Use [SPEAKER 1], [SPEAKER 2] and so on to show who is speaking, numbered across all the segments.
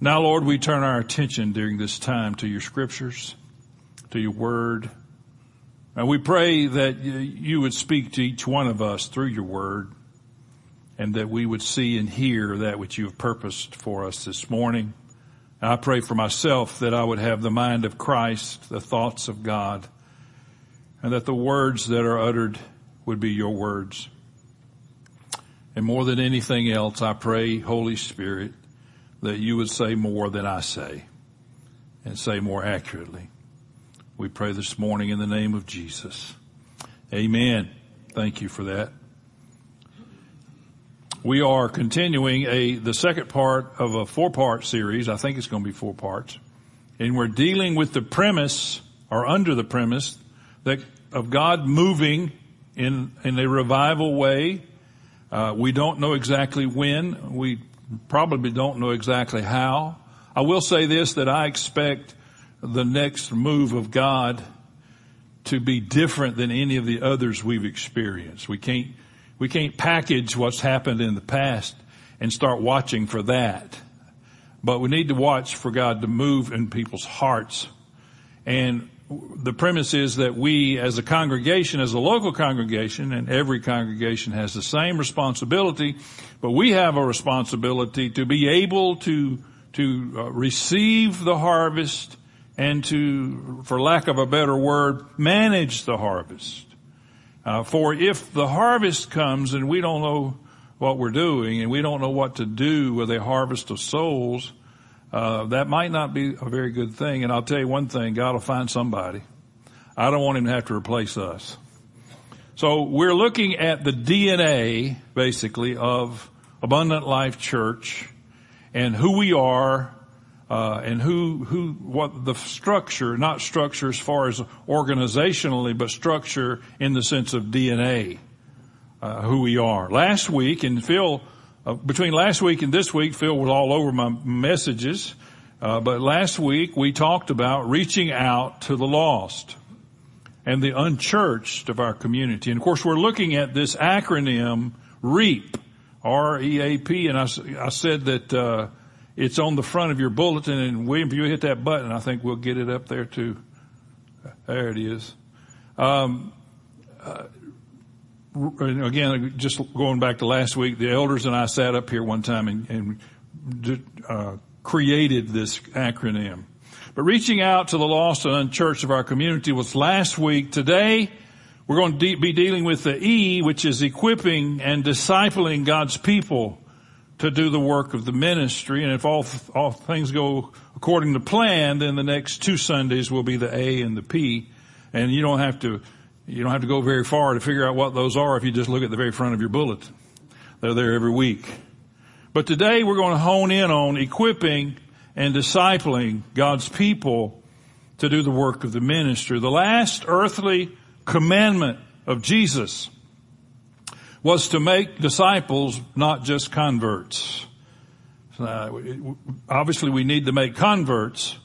[SPEAKER 1] Now, Lord, we turn our attention during this time to your scriptures, to your word. And we pray that you would speak to each one of us through your word and that we would see and hear that which you have purposed for us this morning. I pray for myself that I would have the mind of Christ, the thoughts of God, and that the words that are uttered would be your words. And more than anything else, I pray, Holy Spirit, that you would say more than I say and say more accurately. We pray this morning in the name of Jesus. Amen. Thank you for that. We are continuing a, the second part of a four part series. I think it's going to be four parts. And we're dealing with the premise or under the premise that of God moving in, in a revival way. Uh, we don't know exactly when. We probably don't know exactly how. I will say this, that I expect the next move of God to be different than any of the others we've experienced. We can't, we can't package what's happened in the past and start watching for that. But we need to watch for God to move in people's hearts. And the premise is that we as a congregation, as a local congregation, and every congregation has the same responsibility, but we have a responsibility to be able to, to uh, receive the harvest and to, for lack of a better word, manage the harvest. Uh, for if the harvest comes and we don't know what we're doing and we don't know what to do with a harvest of souls, uh, that might not be a very good thing. And I'll tell you one thing, God will find somebody. I don't want him to have to replace us. So we're looking at the DNA, basically, of Abundant Life Church and who we are, uh, and who, who, what the structure, not structure as far as organizationally, but structure in the sense of DNA, uh, who we are. Last week, and Phil uh, between last week and this week, Phil was all over my messages. Uh, but last week we talked about reaching out to the lost and the unchurched of our community. And of course, we're looking at this acronym REAP, R-E-A-P, and I, I said that uh, it's on the front of your bulletin. And William, if you hit that button, I think we'll get it up there too. There it is. Um, uh, again, just going back to last week, the elders and I sat up here one time and, and uh, created this acronym. But reaching out to the lost and unchurched of our community was last week. Today, we're going to de- be dealing with the E, which is equipping and discipling God's people to do the work of the ministry. And if all, all things go according to plan, then the next two Sundays will be the A and the P. And you don't have to you don't have to go very far to figure out what those are if you just look at the very front of your bulletin. They're there every week. But today we're going to hone in on equipping and discipling God's people to do the work of the ministry. The last earthly commandment of Jesus was to make disciples, not just converts. Uh, obviously we need to make converts,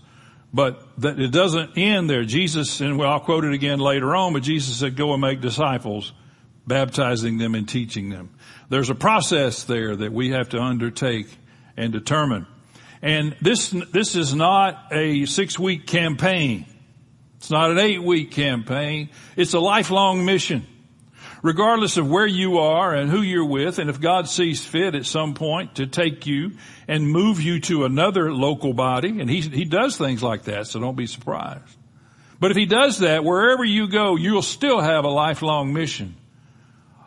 [SPEAKER 1] but that it doesn't end there. Jesus, and I'll quote it again later on, but Jesus said, go and make disciples, baptizing them and teaching them. There's a process there that we have to undertake and determine. And this, this is not a six week campaign. It's not an eight week campaign. It's a lifelong mission regardless of where you are and who you're with, and if God sees fit at some point to take you and move you to another local body, and He, He does things like that, so don't be surprised. But if He does that, wherever you go, you'll still have a lifelong mission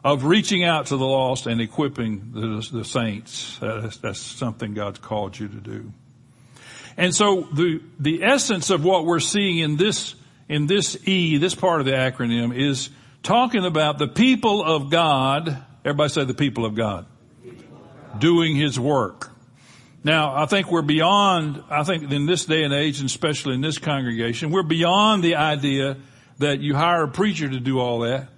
[SPEAKER 1] of reaching out to the lost and equipping the, the saints. Uh, that's, that's something God's called you to do. And so the, the essence of what we're seeing in this, in this E, this part of the acronym is talking about the people of God. Everybody say the people of God. Doing His work. Now, I think we're beyond, I think in this day and age, and especially in this congregation, we're beyond the idea that you hire a preacher to do all that.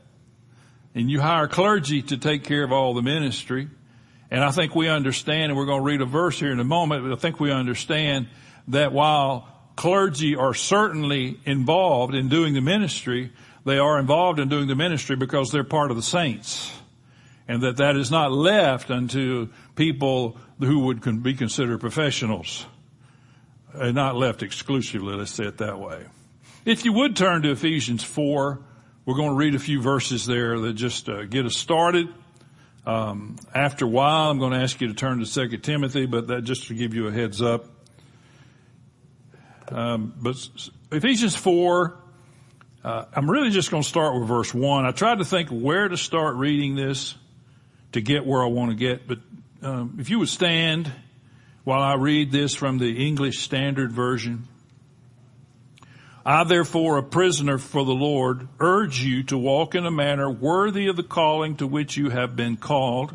[SPEAKER 1] And you hire clergy to take care of all the ministry. And I think we understand, and we're going to read a verse here in a moment, but I think we understand that while clergy are certainly involved in doing the ministry, they are involved in doing the ministry because they're part of the saints. And that that is not left unto people who would be considered professionals. uh, not left exclusively, let's say it that way. If you would turn to Ephesians 4, we're going to read a few verses there that just uh, get us started. Um, after a while, I'm going to ask you to turn to 2 Timothy, but that just to give you a heads up. Um, but Ephesians 4, uh, I'm really just going to start with verse 1. I tried to think where to start reading this to get where I want to get, but um, if you would stand while I read this from the English Standard Version. I therefore, a prisoner for the Lord, urge you to walk in a manner worthy of the calling to which you have been called,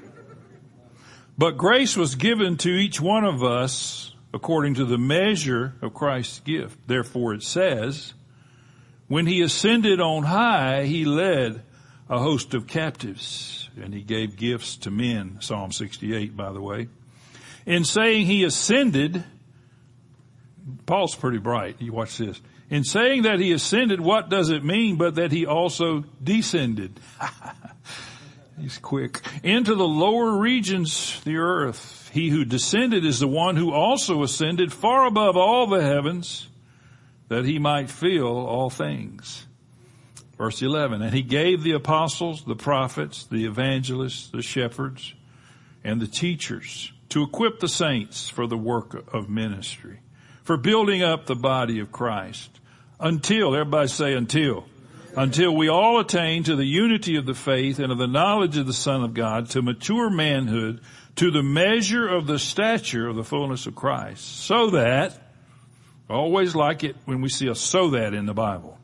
[SPEAKER 1] But grace was given to each one of us according to the measure of Christ's gift. Therefore it says, when he ascended on high, he led a host of captives and he gave gifts to men. Psalm 68, by the way. In saying he ascended, Paul's pretty bright. You watch this. In saying that he ascended, what does it mean but that he also descended? He's quick. Into the lower regions, the earth. He who descended is the one who also ascended far above all the heavens that he might fill all things. Verse 11, and he gave the apostles, the prophets, the evangelists, the shepherds, and the teachers to equip the saints for the work of ministry for building up the body of Christ. Until, everybody say until. Until we all attain to the unity of the faith and of the knowledge of the Son of God, to mature manhood, to the measure of the stature of the fullness of Christ. So that, always like it when we see a so that in the Bible,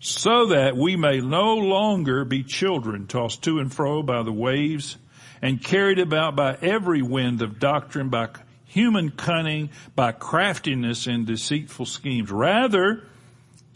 [SPEAKER 1] so that we may no longer be children tossed to and fro by the waves and carried about by every wind of doctrine, by human cunning by craftiness and deceitful schemes. Rather,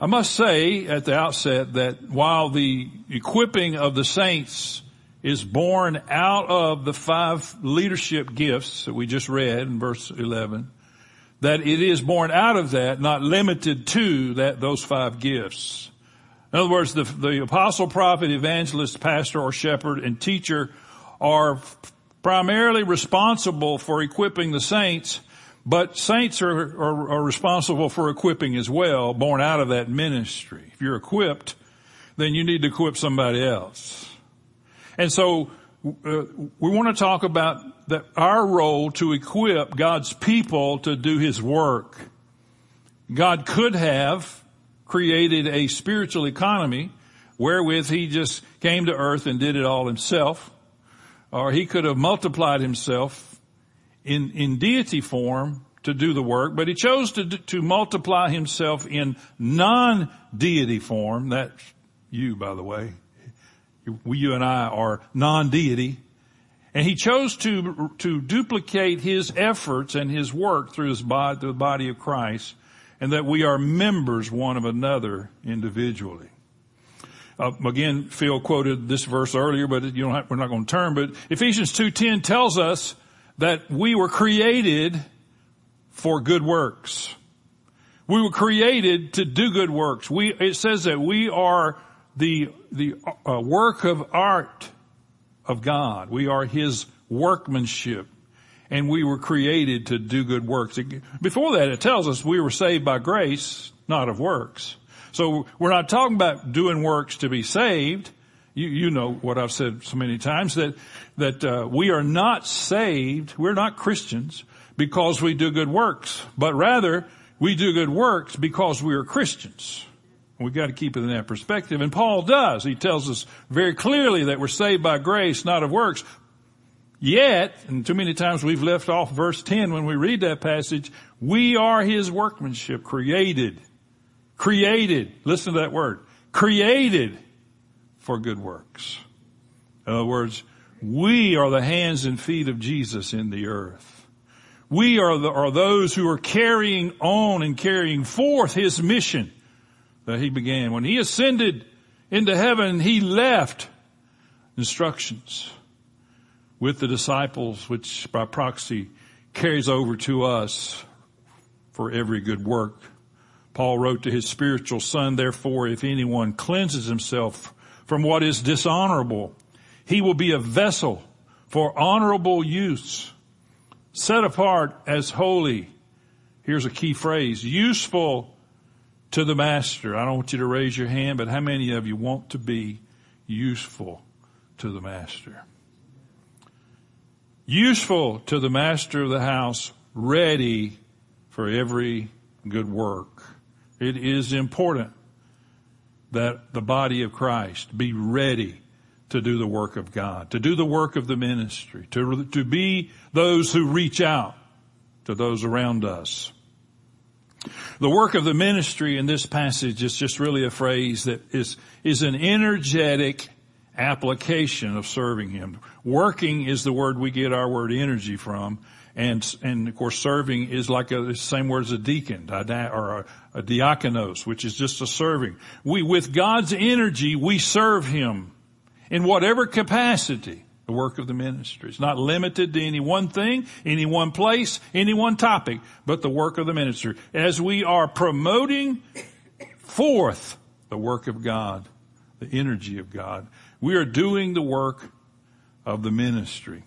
[SPEAKER 1] I must say at the outset that while the equipping of the saints is born out of the five leadership gifts that we just read in verse 11, that it is born out of that, not limited to that, those five gifts. In other words, the, the apostle, prophet, evangelist, pastor, or shepherd, and teacher are primarily responsible for equipping the saints but saints are, are, are, responsible for equipping as well, born out of that ministry. If you're equipped, then you need to equip somebody else. And so uh, we want to talk about our role to equip God's people to do His work. God could have created a spiritual economy wherewith He just came to earth and did it all Himself, or He could have multiplied Himself in, in deity form to do the work, but he chose to, to multiply himself in non-deity form. That's you, by the way. We, you and I are non-deity. And he chose to, to duplicate his efforts and his work through his body, through the body of Christ, and that we are members one of another individually. Uh, again, Phil quoted this verse earlier, but you don't have, we're not going to turn, but Ephesians 2.10 tells us that we were created for good works. We were created to do good works. We, it says that we are the, the uh, work of art of God. We are His workmanship. And we were created to do good works. Before that, it tells us we were saved by grace, not of works. So we're not talking about doing works to be saved. You, you know what I've said so many times that that uh, we are not saved, we're not Christians because we do good works, but rather we do good works because we are Christians. We've got to keep it in that perspective. And Paul does. He tells us very clearly that we're saved by grace, not of works. Yet, and too many times we've left off verse 10 when we read that passage, we are his workmanship created. Created. Listen to that word. Created for good works. In other words, we are the hands and feet of Jesus in the earth. We are, the, are those who are carrying on and carrying forth his mission that he began. When he ascended into heaven, he left instructions with the disciples, which by proxy carries over to us for every good work. Paul wrote to his spiritual son, therefore, if anyone cleanses himself from what is dishonorable, he will be a vessel for honorable use, set apart as holy. Here's a key phrase, useful to the master. I don't want you to raise your hand, but how many of you want to be useful to the master? Useful to the master of the house, ready for every good work. It is important that the body of Christ be ready to do the work of God, to do the work of the ministry, to, to be those who reach out to those around us. The work of the ministry in this passage is just really a phrase that is, is an energetic application of serving Him. Working is the word we get our word energy from. And, and of course serving is like a, the same word as a deacon or a, a diakonos, which is just a serving. We, with God's energy, we serve Him in whatever capacity the work of the ministry. It's not limited to any one thing, any one place, any one topic, but the work of the ministry. As we are promoting forth the work of God, the energy of God, we are doing the work of the ministry.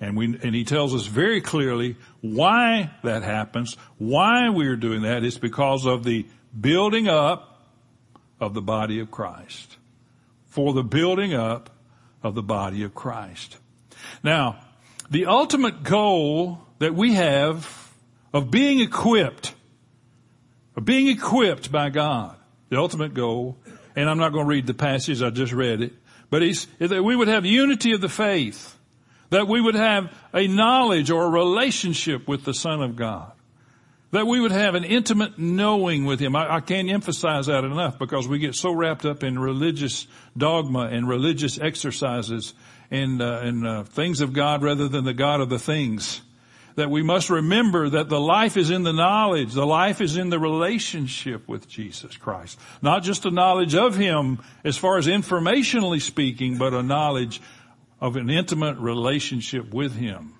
[SPEAKER 1] And we, and he tells us very clearly why that happens, why we are doing that. Is because of the building up of the body of Christ. For the building up of the body of Christ. Now, the ultimate goal that we have of being equipped, of being equipped by God, the ultimate goal, and I'm not going to read the passage, I just read it, but he's, that we would have unity of the faith, that we would have a knowledge or a relationship with the Son of God that we would have an intimate knowing with Him. I, I, can't emphasize that enough because we get so wrapped up in religious dogma and religious exercises and, uh, and uh, things of God rather than the God of the things. That we must remember that the life is in the knowledge, the life is in the relationship with Jesus Christ. Not just a knowledge of Him as far as informationally speaking, but a knowledge of an intimate relationship with Him.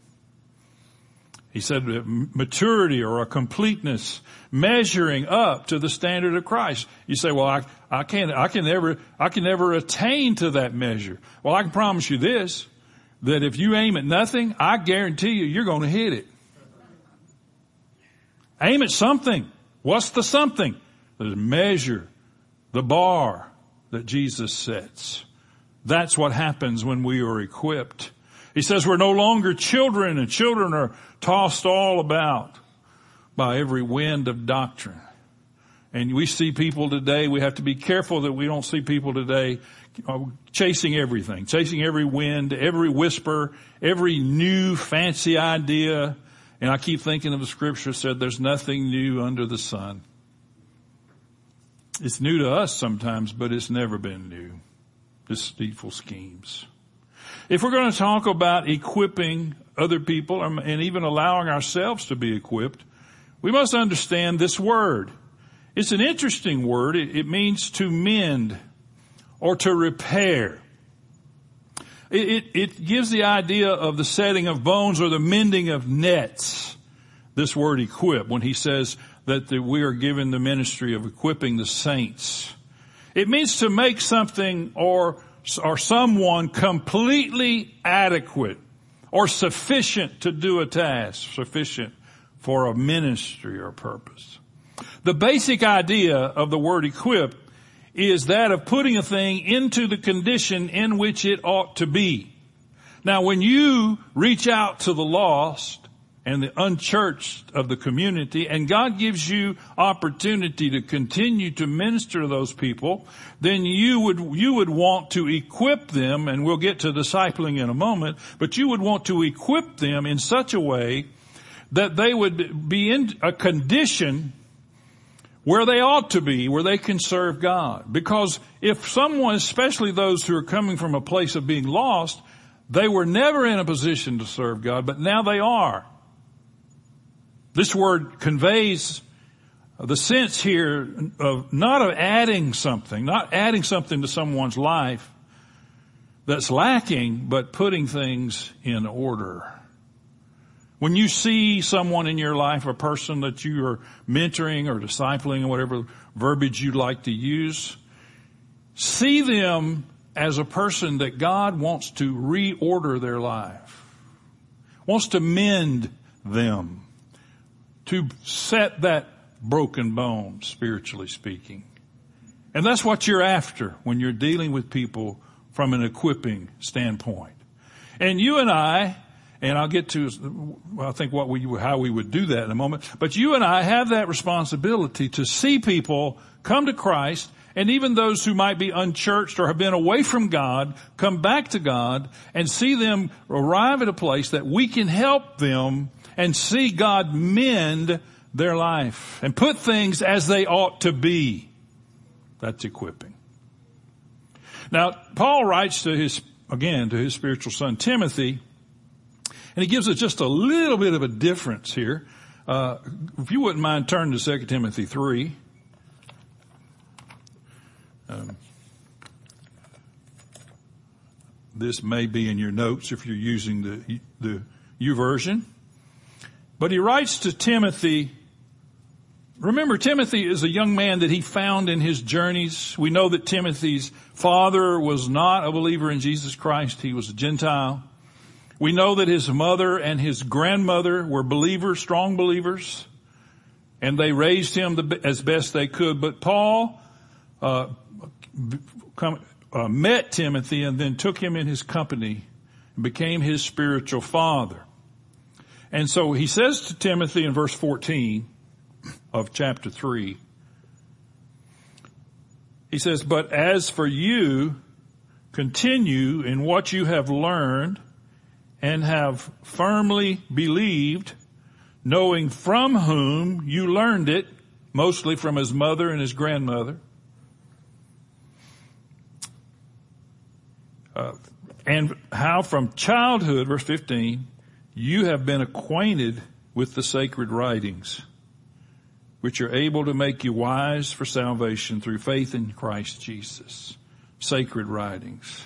[SPEAKER 1] He said maturity or a completeness, measuring up to the standard of Christ. You say, well, I, I can't, I can never, I can never attain to that measure. Well, I can promise you this, that if you aim at nothing, I guarantee you, you're going to hit it. Aim at something. What's the something? The measure, the bar that Jesus sets. That's what happens when we are equipped. He says we're no longer children and children are tossed all about by every wind of doctrine. And we see people today, we have to be careful that we don't see people today chasing everything, chasing every wind, every whisper, every new fancy idea. And I keep thinking of the scripture said there's nothing new under the sun. It's new to us sometimes, but it's never been new. Deceitful schemes. If we're going to talk about equipping other people um, and even allowing ourselves to be equipped, we must understand this word. It's an interesting word. It, it means to mend or to repair. It, it, it, gives the idea of the setting of bones or the mending of nets. This word equip, when he says that the, we are given the ministry of equipping the saints. It means to make something or, or someone completely adequate or sufficient to do a task, sufficient for a ministry or purpose. The basic idea of the word equip is that of putting a thing into the condition in which it ought to be. Now when you reach out to the lost and the unchurched of the community and God gives you opportunity to continue to minister to those people, then you would, you would want to equip them and we'll get to discipling in a moment, but you would want to equip them in such a way that they would be in a condition where they ought to be, where they can serve God. Because if someone, especially those who are coming from a place of being lost, they were never in a position to serve God, but now they are. This word conveys the sense here of not of adding something, not adding something to someone's life that's lacking, but putting things in order. When you see someone in your life, a person that you are mentoring or discipling or whatever verbiage you'd like to use, see them as a person that God wants to reorder their life, wants to mend them to set that broken bone, spiritually speaking. And that's what you're after when you're dealing with people from an equipping standpoint. And you and I, and I'll get to, I think what we, how we would do that in a moment, but you and I have that responsibility to see people come to Christ and even those who might be unchurched or have been away from God come back to God and see them arrive at a place that we can help them and see God mend their life and put things as they ought to be. That's equipping. Now, Paul writes to his, again, to his spiritual son Timothy, and he gives us just a little bit of a difference here. Uh, if you wouldn't mind turning to 2 Timothy 3. Um, this may be in your notes if you're using the, the version. But he writes to Timothy, remember Timothy is a young man that he found in his journeys. We know that Timothy's father was not a believer in Jesus Christ. He was a Gentile. We know that his mother and his grandmother were believers, strong believers, and they raised him as best they could. But Paul uh, come, uh, met Timothy and then took him in his company and became his spiritual father. And so he says to Timothy in verse 14 of chapter 3, he says, But as for you, continue in what you have learned and have firmly believed, knowing from whom you learned it, mostly from his mother and his grandmother. Uh, and how from childhood, verse 15, you have been acquainted with the sacred writings, which are able to make you wise for salvation through faith in Christ Jesus. Sacred writings.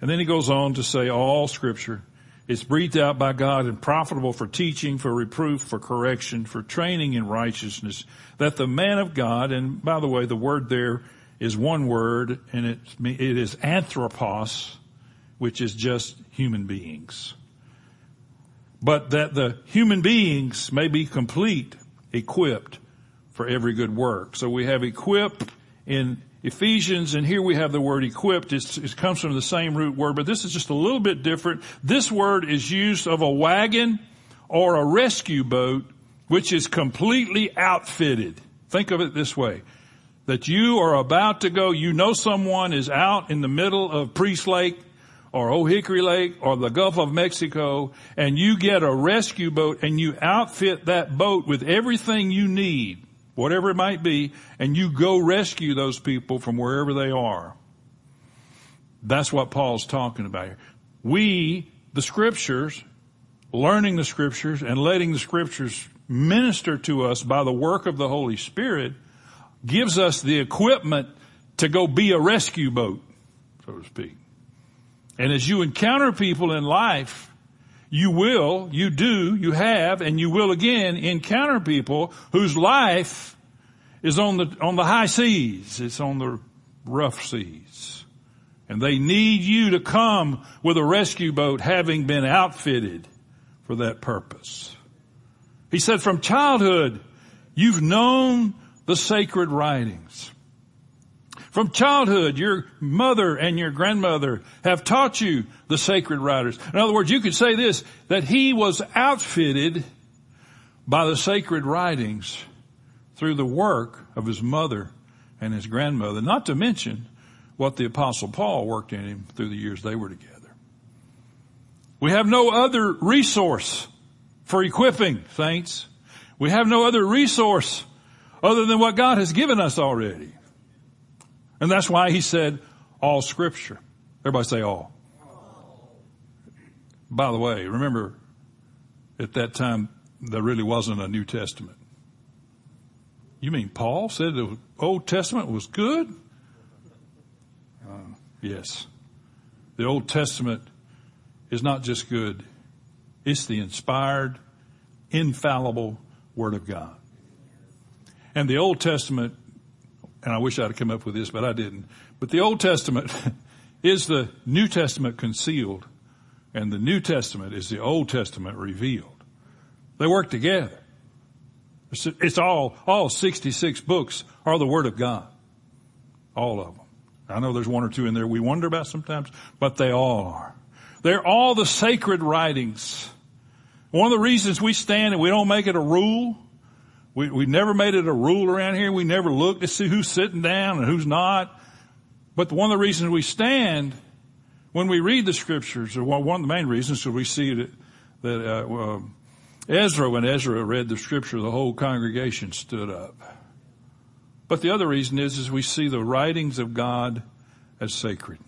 [SPEAKER 1] And then he goes on to say all scripture is breathed out by God and profitable for teaching, for reproof, for correction, for training in righteousness, that the man of God, and by the way, the word there is one word, and it, it is anthropos, which is just human beings but that the human beings may be complete, equipped for every good work. So we have equipped in Ephesians, and here we have the word equipped. It's, it comes from the same root word, but this is just a little bit different. This word is used of a wagon or a rescue boat, which is completely outfitted. Think of it this way. That you are about to go, you know someone is out in the middle of Priest Lake, or Old Hickory Lake or the Gulf of Mexico and you get a rescue boat and you outfit that boat with everything you need, whatever it might be, and you go rescue those people from wherever they are. That's what Paul's talking about here. We, the scriptures, learning the scriptures and letting the scriptures minister to us by the work of the Holy Spirit gives us the equipment to go be a rescue boat, so to speak. And as you encounter people in life, you will, you do, you have, and you will again encounter people whose life is on the, on the high seas. It's on the rough seas. And they need you to come with a rescue boat having been outfitted for that purpose. He said from childhood, you've known the sacred writings From childhood, your mother and your grandmother have taught you the sacred writers. In other words, you could say this, that he was outfitted by the sacred writings through the work of his mother and his grandmother, not to mention what the apostle Paul worked in him through the years they were together. We have no other resource for equipping saints. We have no other resource other than what God has given us already. And that's why he said all scripture. Everybody say all. By the way, remember at that time there really wasn't a New Testament. You mean Paul said the Old Testament was good? Uh, yes. The Old Testament is not just good. It's the inspired, infallible Word of God. And the Old Testament and I wish I'd come up with this, but I didn't. But the Old Testament is the New Testament concealed, and the New Testament is the Old Testament revealed. They work together. It's, it's all, all 66 books are the Word of God. All of them. I know there's one or two in there we wonder about sometimes, but they all are. They're all the sacred writings. One of the reasons we stand and we don't make it a rule we, we never made it a rule around here. We never looked to see who's sitting down and who's not. But one of the reasons we stand when we read the scriptures, or one of the main reasons, is we see that, that uh, uh, Ezra, when Ezra read the scripture, the whole congregation stood up. But the other reason is, is we see the writings of God as sacred.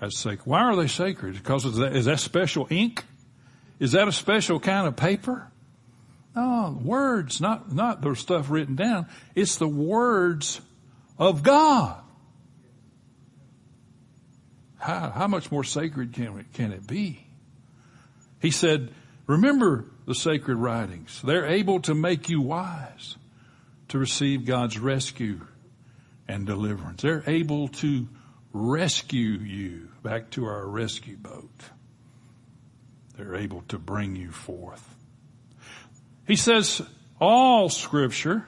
[SPEAKER 1] As sacred. Why are they sacred? Because of that, is that special ink? Is that a special kind of paper? No, words, not, not the stuff written down. It's the words of God. How, how much more sacred can it, can it be? He said, remember the sacred writings. They're able to make you wise to receive God's rescue and deliverance. They're able to rescue you back to our rescue boat. They're able to bring you forth. He says all scripture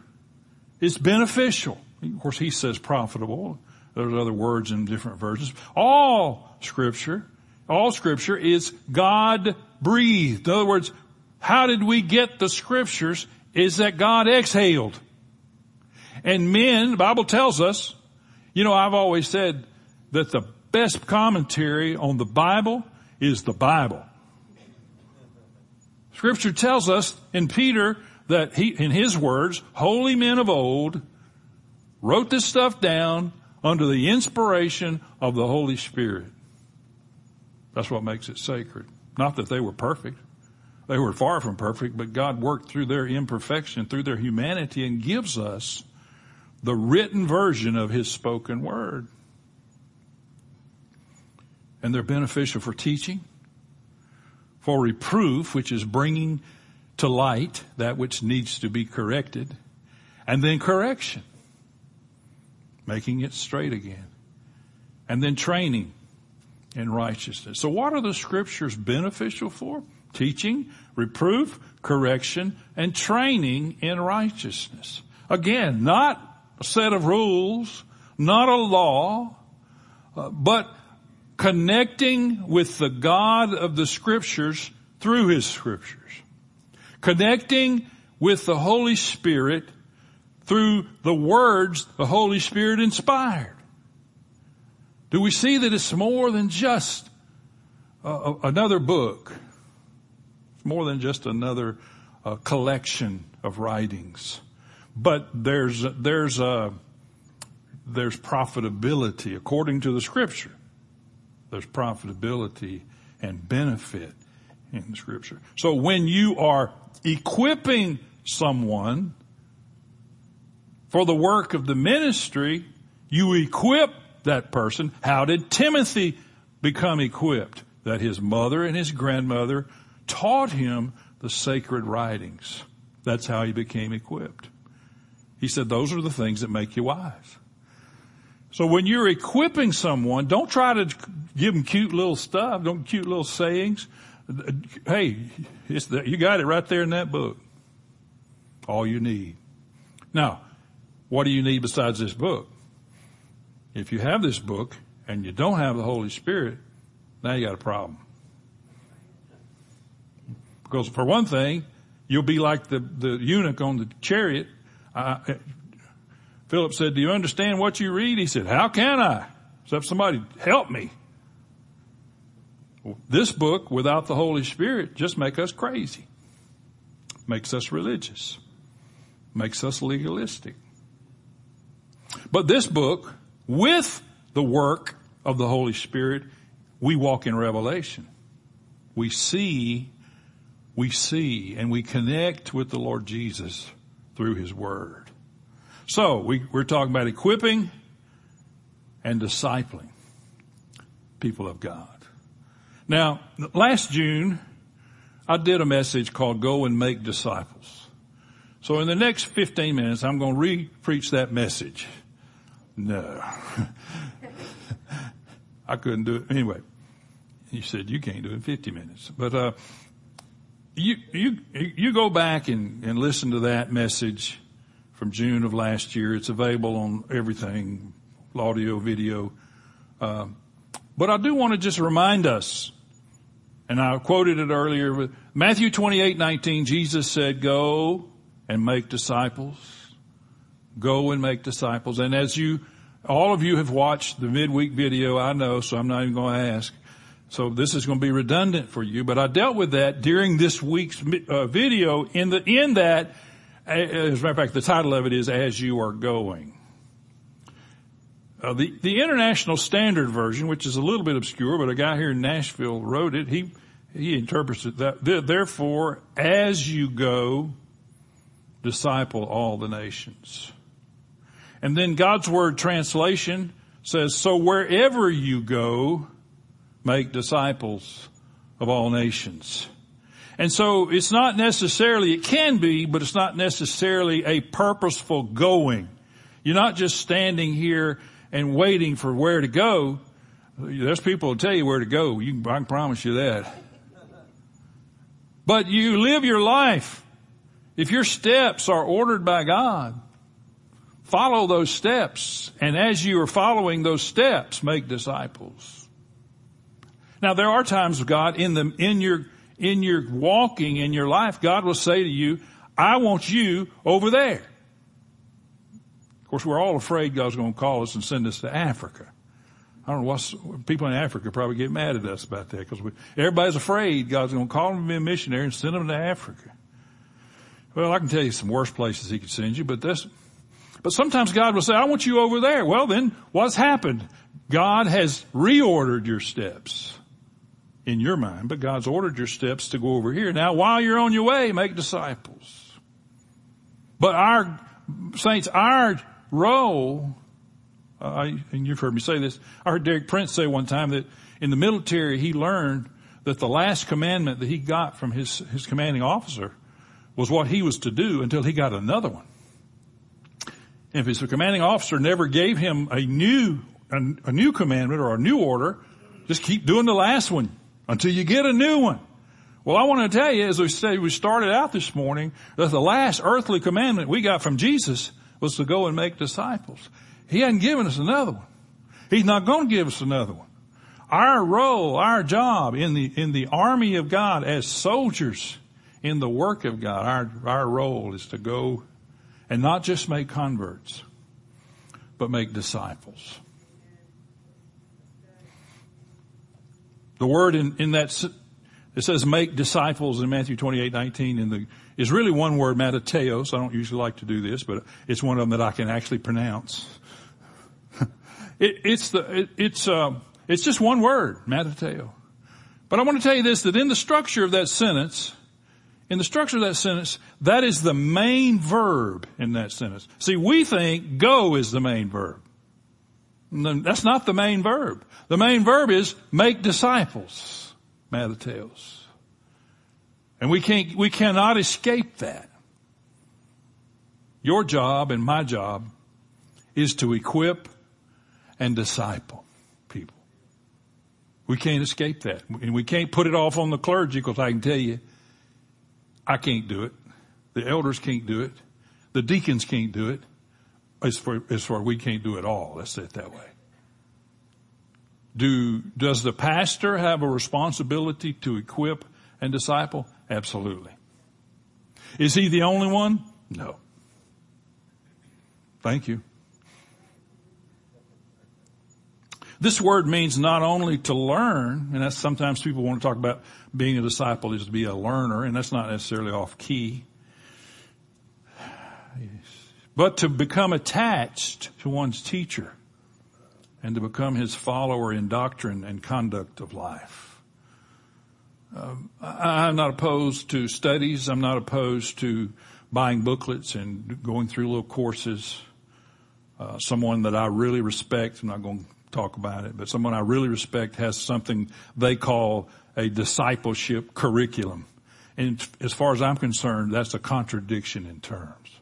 [SPEAKER 1] is beneficial. Of course, he says profitable. There's other words in different versions. All scripture, all scripture is God breathed. In other words, how did we get the scriptures? Is that God exhaled. And men, the Bible tells us, you know, I've always said that the best commentary on the Bible is the Bible. Scripture tells us in Peter that he, in his words, holy men of old wrote this stuff down under the inspiration of the Holy Spirit. That's what makes it sacred. Not that they were perfect. They were far from perfect, but God worked through their imperfection, through their humanity, and gives us the written version of His spoken word. And they're beneficial for teaching, for reproof, which is bringing to light that which needs to be corrected, and then correction, making it straight again, and then training in righteousness. So what are the scriptures beneficial for? Teaching, reproof, correction, and training in righteousness. Again, not a set of rules, not a law, uh, but connecting with the God of the scriptures through his scriptures. Connecting with the Holy Spirit through the words the Holy Spirit inspired. Do we see that it's more than just uh, another book? It's more than just another uh, collection of writings. But there's, there's, a, there's profitability according to the scripture there's profitability and benefit in the scripture. So when you are equipping someone for the work of the ministry, you equip that person. How did Timothy become equipped? That his mother and his grandmother taught him the sacred writings. That's how he became equipped. He said, those are the things that make you wise. So when you're equipping someone, don't try to give them cute little stuff, don't cute little sayings. Hey, the, you got it right there in that book. All you need. Now, what do you need besides this book? If you have this book and you don't have the Holy Spirit, now you got a problem. Because for one thing, you'll be like the, the eunuch on the chariot. Philip said, do you understand what you read? He said, how can I? Except somebody help me. This book without the Holy Spirit just make us crazy. Makes us religious. Makes us legalistic. But this book, with the work of the Holy Spirit, we walk in revelation. We see, we see, and we connect with the Lord Jesus through His Word. So, we, we're talking about equipping and discipling people of God. Now, last June, I did a message called Go and Make Disciples. So in the next 15 minutes, I'm going to re-preach that message. No. I couldn't do it. Anyway, he said, you can't do it in 50 minutes. But, uh, you, you, you go back and, and listen to that message from June of last year. It's available on everything, audio, video. Uh, but I do want to just remind us, and I quoted it earlier, Matthew 28, 19, Jesus said, go and make disciples. Go and make disciples. And as you, all of you have watched the midweek video, I know, so I'm not even going to ask. So this is going to be redundant for you, but I dealt with that during this week's uh, video in the, in that, as a matter of fact, the title of it is As You Are Going. Uh, the, the International Standard Version, which is a little bit obscure, but a guy here in Nashville wrote it, he, he interprets it that, therefore, as you go, disciple all the nations. And then God's Word translation says, so wherever you go, make disciples of all nations. And so it's not necessarily, it can be, but it's not necessarily a purposeful going. You're not just standing here and waiting for where to go. There's people who tell you where to go. You, I can promise you that. But you live your life. If your steps are ordered by God, follow those steps. And as you are following those steps, make disciples. Now there are times, of God, in the, in your, in your walking in your life, God will say to you, I want you over there. Of course, we're all afraid God's going to call us and send us to Africa. I don't know what's, people in Africa probably get mad at us about that because everybody's afraid God's going to call them to be a missionary and send them to Africa. Well, I can tell you some worse places he could send you, but this, but sometimes God will say, I want you over there. Well, then what's happened? God has reordered your steps in your mind, but God's ordered your steps to go over here. Now, while you're on your way, make disciples. But our saints, our role uh, and you've heard me say this. I heard Derek Prince say one time that in the military he learned that the last commandment that he got from his, his commanding officer was what he was to do until he got another one. If his commanding officer never gave him a new, a, a new commandment or a new order, just keep doing the last one until you get a new one. Well, I want to tell you, as we say, we started out this morning, that the last earthly commandment we got from Jesus was to go and make disciples. He hasn't given us another one. He's not going to give us another one. Our role, our job in the, in the army of God as soldiers in the work of God, our, our role is to go and not just make converts, but make disciples. The word in, in that, it says make disciples in Matthew 28, 19 in the, is really one word, mateteos. I don't usually like to do this, but it's one of them that I can actually pronounce. It, it's the, it, it's, uh, it's just one word, matateo. But I want to tell you this, that in the structure of that sentence, in the structure of that sentence, that is the main verb in that sentence. See, we think go is the main verb. That's not the main verb. The main verb is make disciples, Mattheos. And we can't, we cannot escape that. Your job and my job is to equip and disciple people. We can't escape that. And we can't put it off on the clergy because I can tell you, I can't do it. The elders can't do it. The deacons can't do it. As for, as far we can't do it all. Let's say it that way. Do, does the pastor have a responsibility to equip and disciple? Absolutely. Is he the only one? No. Thank you. This word means not only to learn, and that's sometimes people want to talk about being a disciple is to be a learner, and that's not necessarily off key. But to become attached to one's teacher and to become his follower in doctrine and conduct of life. Um, I'm not opposed to studies. I'm not opposed to buying booklets and going through little courses. Uh, someone that I really respect, I'm not going to talk about it, but someone I really respect has something they call a discipleship curriculum. And as far as I'm concerned, that's a contradiction in terms.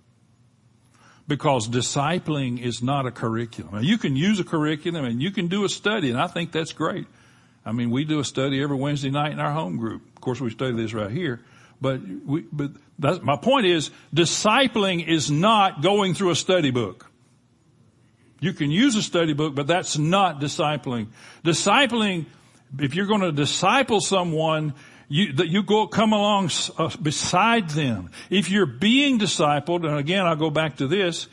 [SPEAKER 1] Because discipling is not a curriculum. Now, you can use a curriculum and you can do a study, and I think that's great. I mean, we do a study every Wednesday night in our home group. Of course, we study this right here. But we, but my point is, discipling is not going through a study book. You can use a study book, but that's not discipling. Discipling, if you're going to disciple someone, you, that you go, come along uh, beside them. If you're being discipled, and again, I'll go back to this,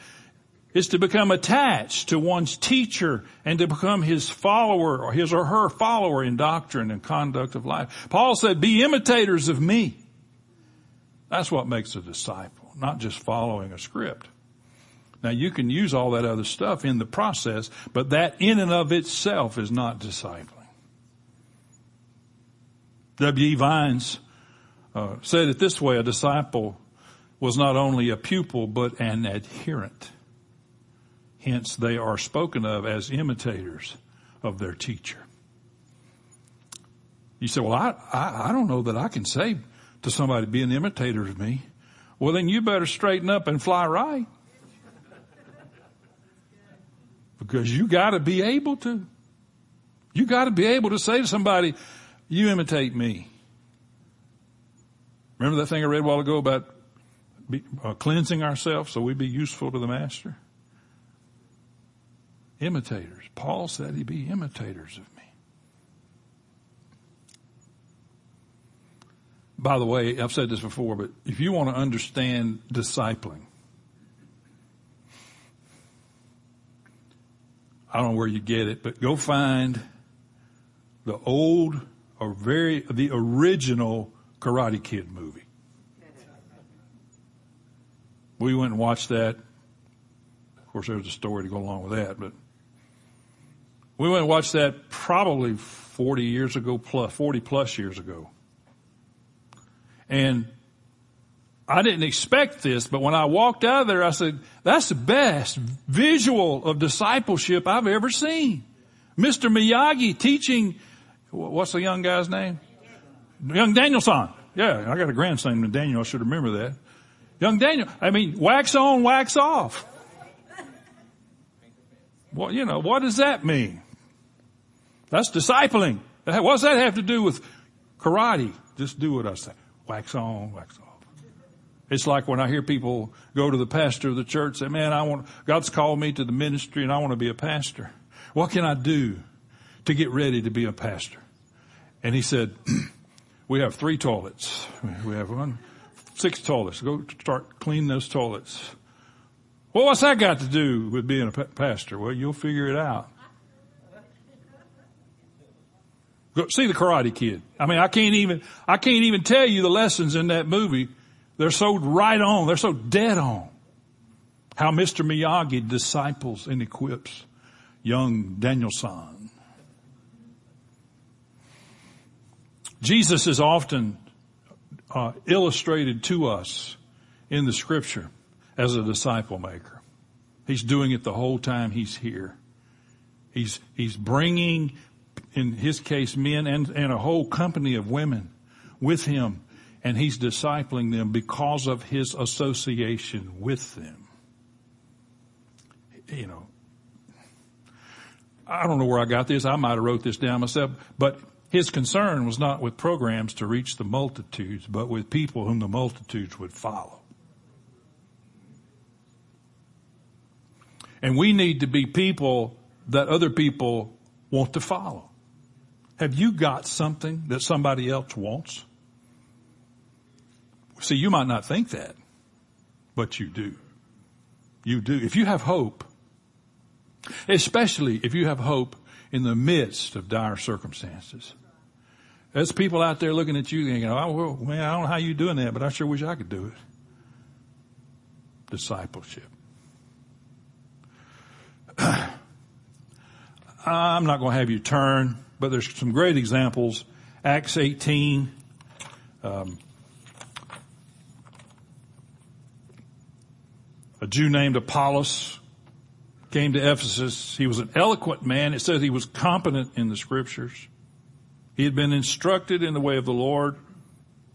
[SPEAKER 1] is to become attached to one's teacher and to become his follower or his or her follower in doctrine and conduct of life. Paul said, be imitators of me. That's what makes a disciple, not just following a script. Now you can use all that other stuff in the process, but that in and of itself is not discipling. W.E. Vine's uh, said it this way, a disciple was not only a pupil, but an adherent. Hence they are spoken of as imitators of their teacher. You say, well, I, I, I don't know that I can say to somebody, be an imitator of me. Well, then you better straighten up and fly right. Because you gotta be able to. You gotta be able to say to somebody, you imitate me. Remember that thing I read a while ago about be, uh, cleansing ourselves so we be useful to the master? Imitators. Paul said he'd be imitators of me. By the way, I've said this before, but if you want to understand discipling, I don't know where you get it, but go find the old or very, the original Karate Kid movie. We went and watched that. Of course, there was a story to go along with that, but we went and watched that probably 40 years ago plus, 40 plus years ago. And I didn't expect this, but when I walked out of there, I said, that's the best visual of discipleship I've ever seen. Mr. Miyagi teaching, what's the young guy's name? Young Daniel-san. Yeah, I got a grandson named Daniel. I should remember that. Young Daniel. I mean, wax on, wax off. Well, you know, what does that mean? That's discipling. What does that have to do with karate? Just do what I say. Wax on, wax off. It's like when I hear people go to the pastor of the church and say, man, I want, God's called me to the ministry and I want to be a pastor. What can I do to get ready to be a pastor? And he said, we have three toilets. We have one, six toilets. Go start cleaning those toilets. Well, what's that got to do with being a pastor? Well, you'll figure it out. Go see the Karate Kid. I mean, I can't even, I can't even tell you the lessons in that movie they're so right on. They're so dead on. How Mr. Miyagi disciples and equips young Daniel-san. Jesus is often uh, illustrated to us in the scripture as a disciple maker. He's doing it the whole time he's here. He's, he's bringing, in his case, men and, and a whole company of women with him and he's discipling them because of his association with them. You know, I don't know where I got this. I might have wrote this down myself, but his concern was not with programs to reach the multitudes, but with people whom the multitudes would follow. And we need to be people that other people want to follow. Have you got something that somebody else wants? See, you might not think that, but you do. You do. If you have hope, especially if you have hope in the midst of dire circumstances. There's people out there looking at you thinking, oh, well, I don't know how you're doing that, but I sure wish I could do it. Discipleship. I'm not going to have you turn, but there's some great examples. Acts 18. Um, a Jew named Apollos came to Ephesus. He was an eloquent man. It says he was competent in the scriptures. He had been instructed in the way of the Lord,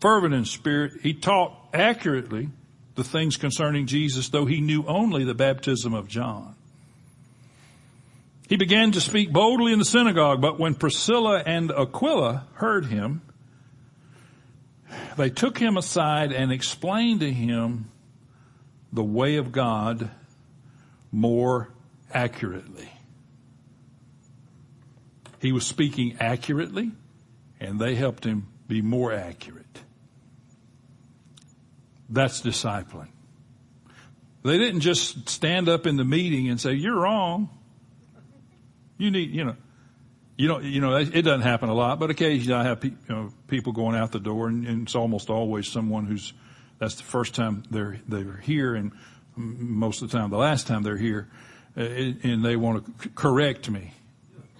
[SPEAKER 1] fervent in spirit. He taught accurately the things concerning Jesus, though he knew only the baptism of John. He began to speak boldly in the synagogue, but when Priscilla and Aquila heard him, they took him aside and explained to him the way of God more accurately. He was speaking accurately and they helped him be more accurate. That's discipling. They didn't just stand up in the meeting and say, you're wrong. You need, you know, you know, you know, it doesn't happen a lot, but occasionally I have pe- you know, people going out the door and, and, it's almost always someone who's, that's the first time they're, they're here and most of the time the last time they're here and they want to correct me,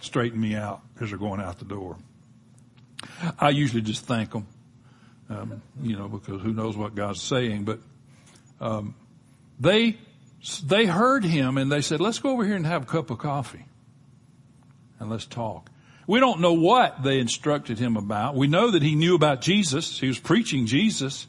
[SPEAKER 1] straighten me out as they're going out the door. I usually just thank them, um, you know, because who knows what God's saying. But um, they they heard him and they said, "Let's go over here and have a cup of coffee, and let's talk." We don't know what they instructed him about. We know that he knew about Jesus. He was preaching Jesus.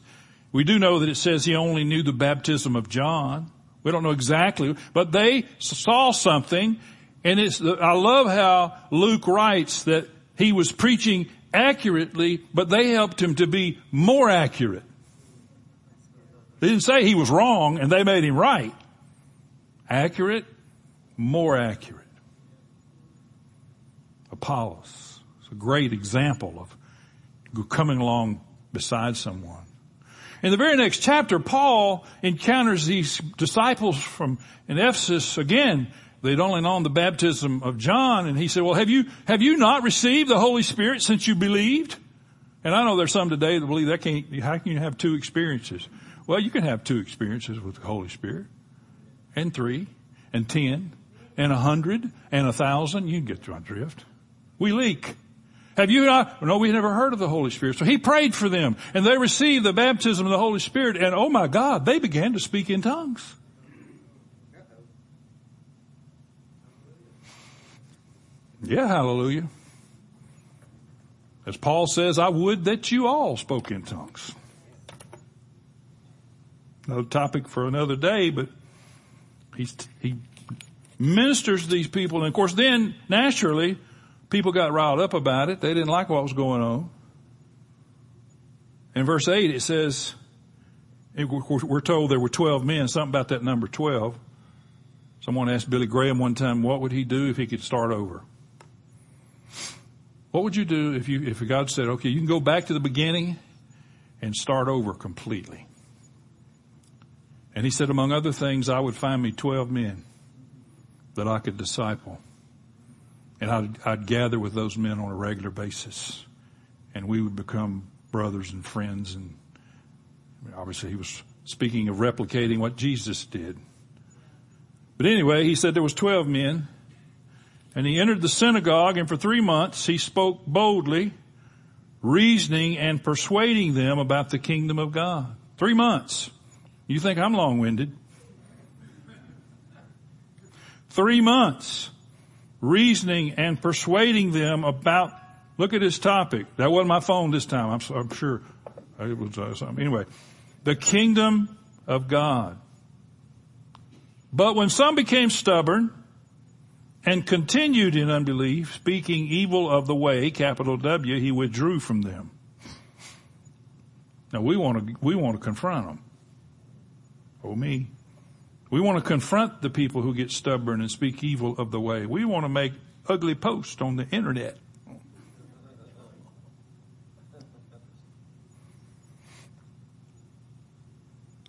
[SPEAKER 1] We do know that it says he only knew the baptism of John. We don't know exactly, but they saw something and it's, I love how Luke writes that he was preaching accurately, but they helped him to be more accurate. They didn't say he was wrong and they made him right. Accurate, more accurate. Apollos is a great example of coming along beside someone. In the very next chapter, Paul encounters these disciples from in Ephesus again. They'd only known the baptism of John, and he said, "Well, have you have you not received the Holy Spirit since you believed?" And I know there's some today that believe that can't. How can you have two experiences? Well, you can have two experiences with the Holy Spirit, and three, and ten, and a hundred, and a thousand. You can get to my drift. We leak. Have you not? No, we never heard of the Holy Spirit. So he prayed for them and they received the baptism of the Holy Spirit and oh my God, they began to speak in tongues. Yeah, hallelujah. As Paul says, I would that you all spoke in tongues. Another topic for another day, but he's, he ministers to these people. And of course, then naturally, People got riled up about it. They didn't like what was going on. In verse 8 it says, we're told there were 12 men, something about that number 12. Someone asked Billy Graham one time, what would he do if he could start over? What would you do if you, if God said, okay, you can go back to the beginning and start over completely? And he said, among other things, I would find me 12 men that I could disciple. And I'd, I'd gather with those men on a regular basis and we would become brothers and friends. And obviously he was speaking of replicating what Jesus did. But anyway, he said there was 12 men and he entered the synagogue and for three months he spoke boldly, reasoning and persuading them about the kingdom of God. Three months. You think I'm long-winded? Three months reasoning and persuading them about, look at his topic. That wasn't my phone this time. I'm, I'm sure it was uh, something. Anyway, the kingdom of God. But when some became stubborn and continued in unbelief, speaking evil of the way, capital W, he withdrew from them. Now we want to, we want to confront them. Oh me. We want to confront the people who get stubborn and speak evil of the way. We want to make ugly posts on the internet.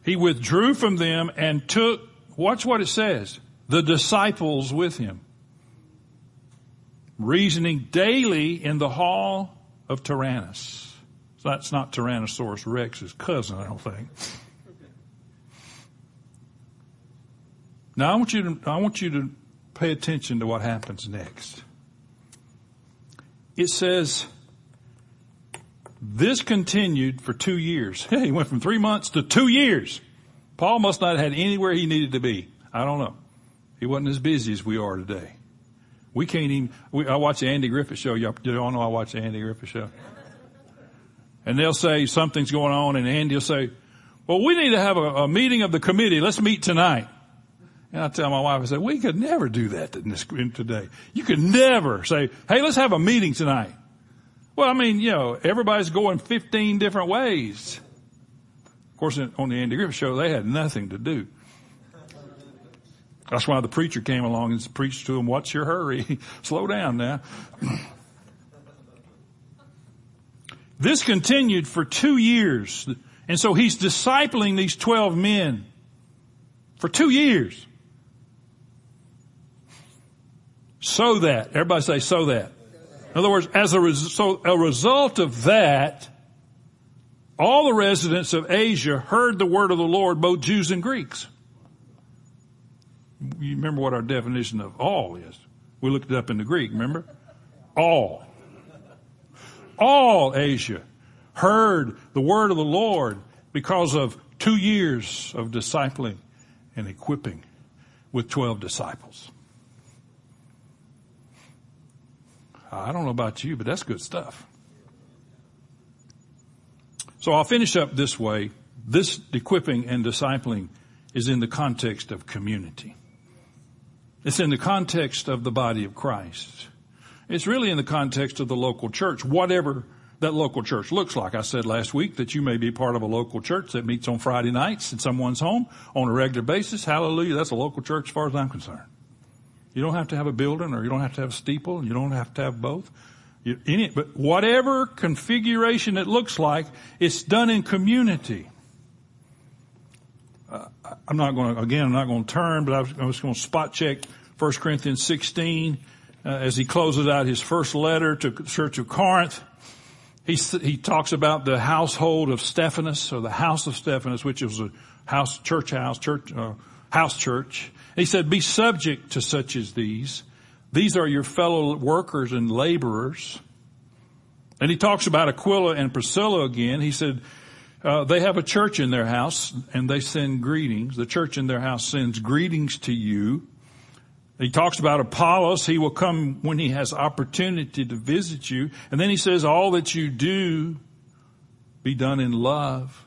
[SPEAKER 1] He withdrew from them and took, watch what it says, the disciples with him, reasoning daily in the hall of Tyrannus. So that's not Tyrannosaurus Rex's cousin, I don't think. Now I want you to, I want you to pay attention to what happens next. It says, this continued for two years. Hey, he went from three months to two years. Paul must not have had anywhere he needed to be. I don't know. He wasn't as busy as we are today. We can't even, we, I watch the Andy Griffith show. Y'all, y'all know I watch the Andy Griffith show. And they'll say something's going on and Andy will say, well, we need to have a, a meeting of the committee. Let's meet tonight. And I tell my wife, I said, we could never do that today. You could never say, hey, let's have a meeting tonight. Well, I mean, you know, everybody's going 15 different ways. Of course, on the Andy Griffith show, they had nothing to do. That's why the preacher came along and preached to them, what's your hurry? Slow down now. this continued for two years. And so he's discipling these 12 men for two years. So that, everybody say so that. In other words, as a, res- so a result of that, all the residents of Asia heard the word of the Lord, both Jews and Greeks. You remember what our definition of all is. We looked it up in the Greek, remember? All. All Asia heard the word of the Lord because of two years of discipling and equipping with 12 disciples. Uh, I don't know about you, but that's good stuff. So I'll finish up this way. This equipping and discipling is in the context of community. It's in the context of the body of Christ. It's really in the context of the local church, whatever that local church looks like. I said last week that you may be part of a local church that meets on Friday nights in someone's home on a regular basis. Hallelujah. That's a local church as far as I'm concerned. You don't have to have a building or you don't have to have a steeple. You don't have to have both. You, any, but whatever configuration it looks like, it's done in community. Uh, I'm not going to, again, I'm not going to turn, but I was, was going to spot check 1 Corinthians 16 uh, as he closes out his first letter to the church of Corinth. He, he talks about the household of Stephanus or the house of Stephanus, which was a house, church house, church, uh, house church. He said, be subject to such as these. These are your fellow workers and laborers. And he talks about Aquila and Priscilla again. He said, uh, they have a church in their house and they send greetings. The church in their house sends greetings to you. He talks about Apollos. He will come when he has opportunity to visit you. And then he says, all that you do be done in love.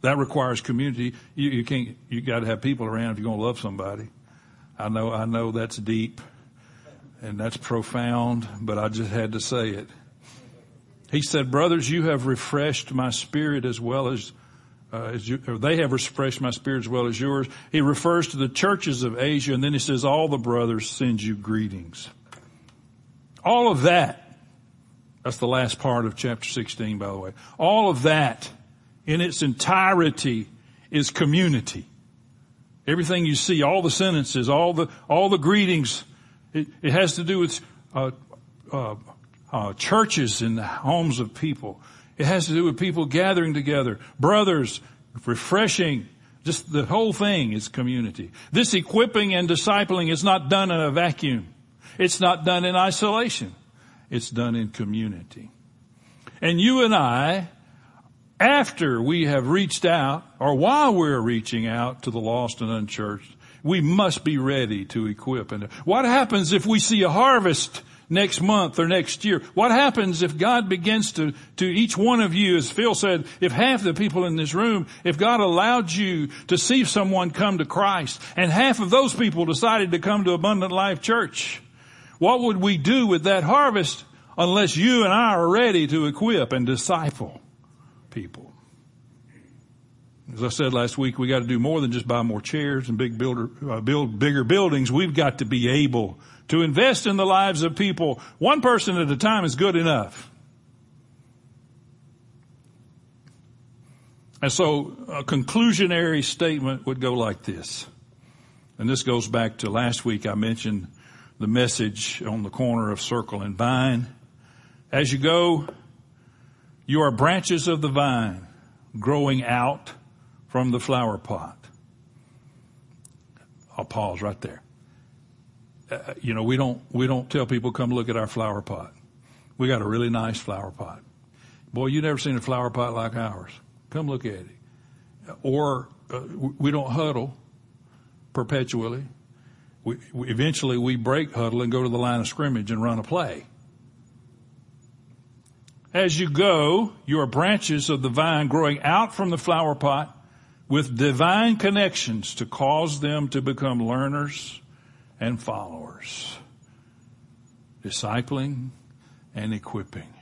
[SPEAKER 1] That requires community. You, you can't, you gotta have people around if you're gonna love somebody. I know, I know that's deep and that's profound, but I just had to say it. He said, brothers, you have refreshed my spirit as well as, uh, as you, they have refreshed my spirit as well as yours. He refers to the churches of Asia and then he says, all the brothers send you greetings. All of that, that's the last part of chapter 16, by the way. All of that in its entirety is community. Everything you see, all the sentences, all the, all the greetings, it, it has to do with, uh, uh, uh, churches in the homes of people. It has to do with people gathering together, brothers, refreshing, just the whole thing is community. This equipping and discipling is not done in a vacuum. It's not done in isolation. It's done in community. And you and I after we have reached out or while we're reaching out to the lost and unchurched, we must be ready to equip. And what happens if we see a harvest next month or next year? What happens if God begins to, to each one of you, as Phil said, if half the people in this room, if God allowed you to see someone come to Christ and half of those people decided to come to Abundant Life Church, what would we do with that harvest unless you and I are ready to equip and disciple? People. As I said last week, we got to do more than just buy more chairs and big builder, uh, build bigger buildings. We've got to be able to invest in the lives of people. One person at a time is good enough. And so a conclusionary statement would go like this. And this goes back to last week I mentioned the message on the corner of Circle and Vine. As you go, you are branches of the vine growing out from the flower pot. I'll pause right there. Uh, you know, we don't, we don't tell people come look at our flower pot. We got a really nice flower pot. Boy, you never seen a flower pot like ours. Come look at it. Or uh, we don't huddle perpetually. We, we, eventually we break huddle and go to the line of scrimmage and run a play. As you go, you are branches of the vine growing out from the flower pot with divine connections to cause them to become learners and followers. Discipling and equipping.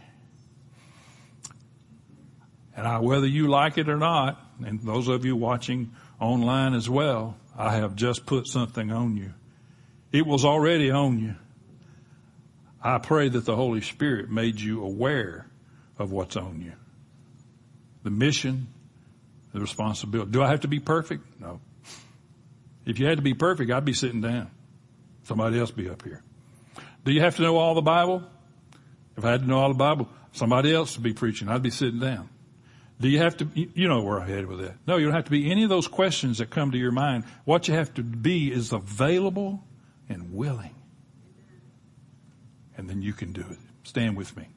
[SPEAKER 1] And I, whether you like it or not, and those of you watching online as well, I have just put something on you. It was already on you. I pray that the Holy Spirit made you aware of what's on you. The mission, the responsibility. Do I have to be perfect? No. If you had to be perfect, I'd be sitting down. Somebody else be up here. Do you have to know all the Bible? If I had to know all the Bible, somebody else would be preaching. I'd be sitting down. Do you have to, you know where I'm headed with that. No, you don't have to be any of those questions that come to your mind. What you have to be is available and willing. And then you can do it. Stand with me.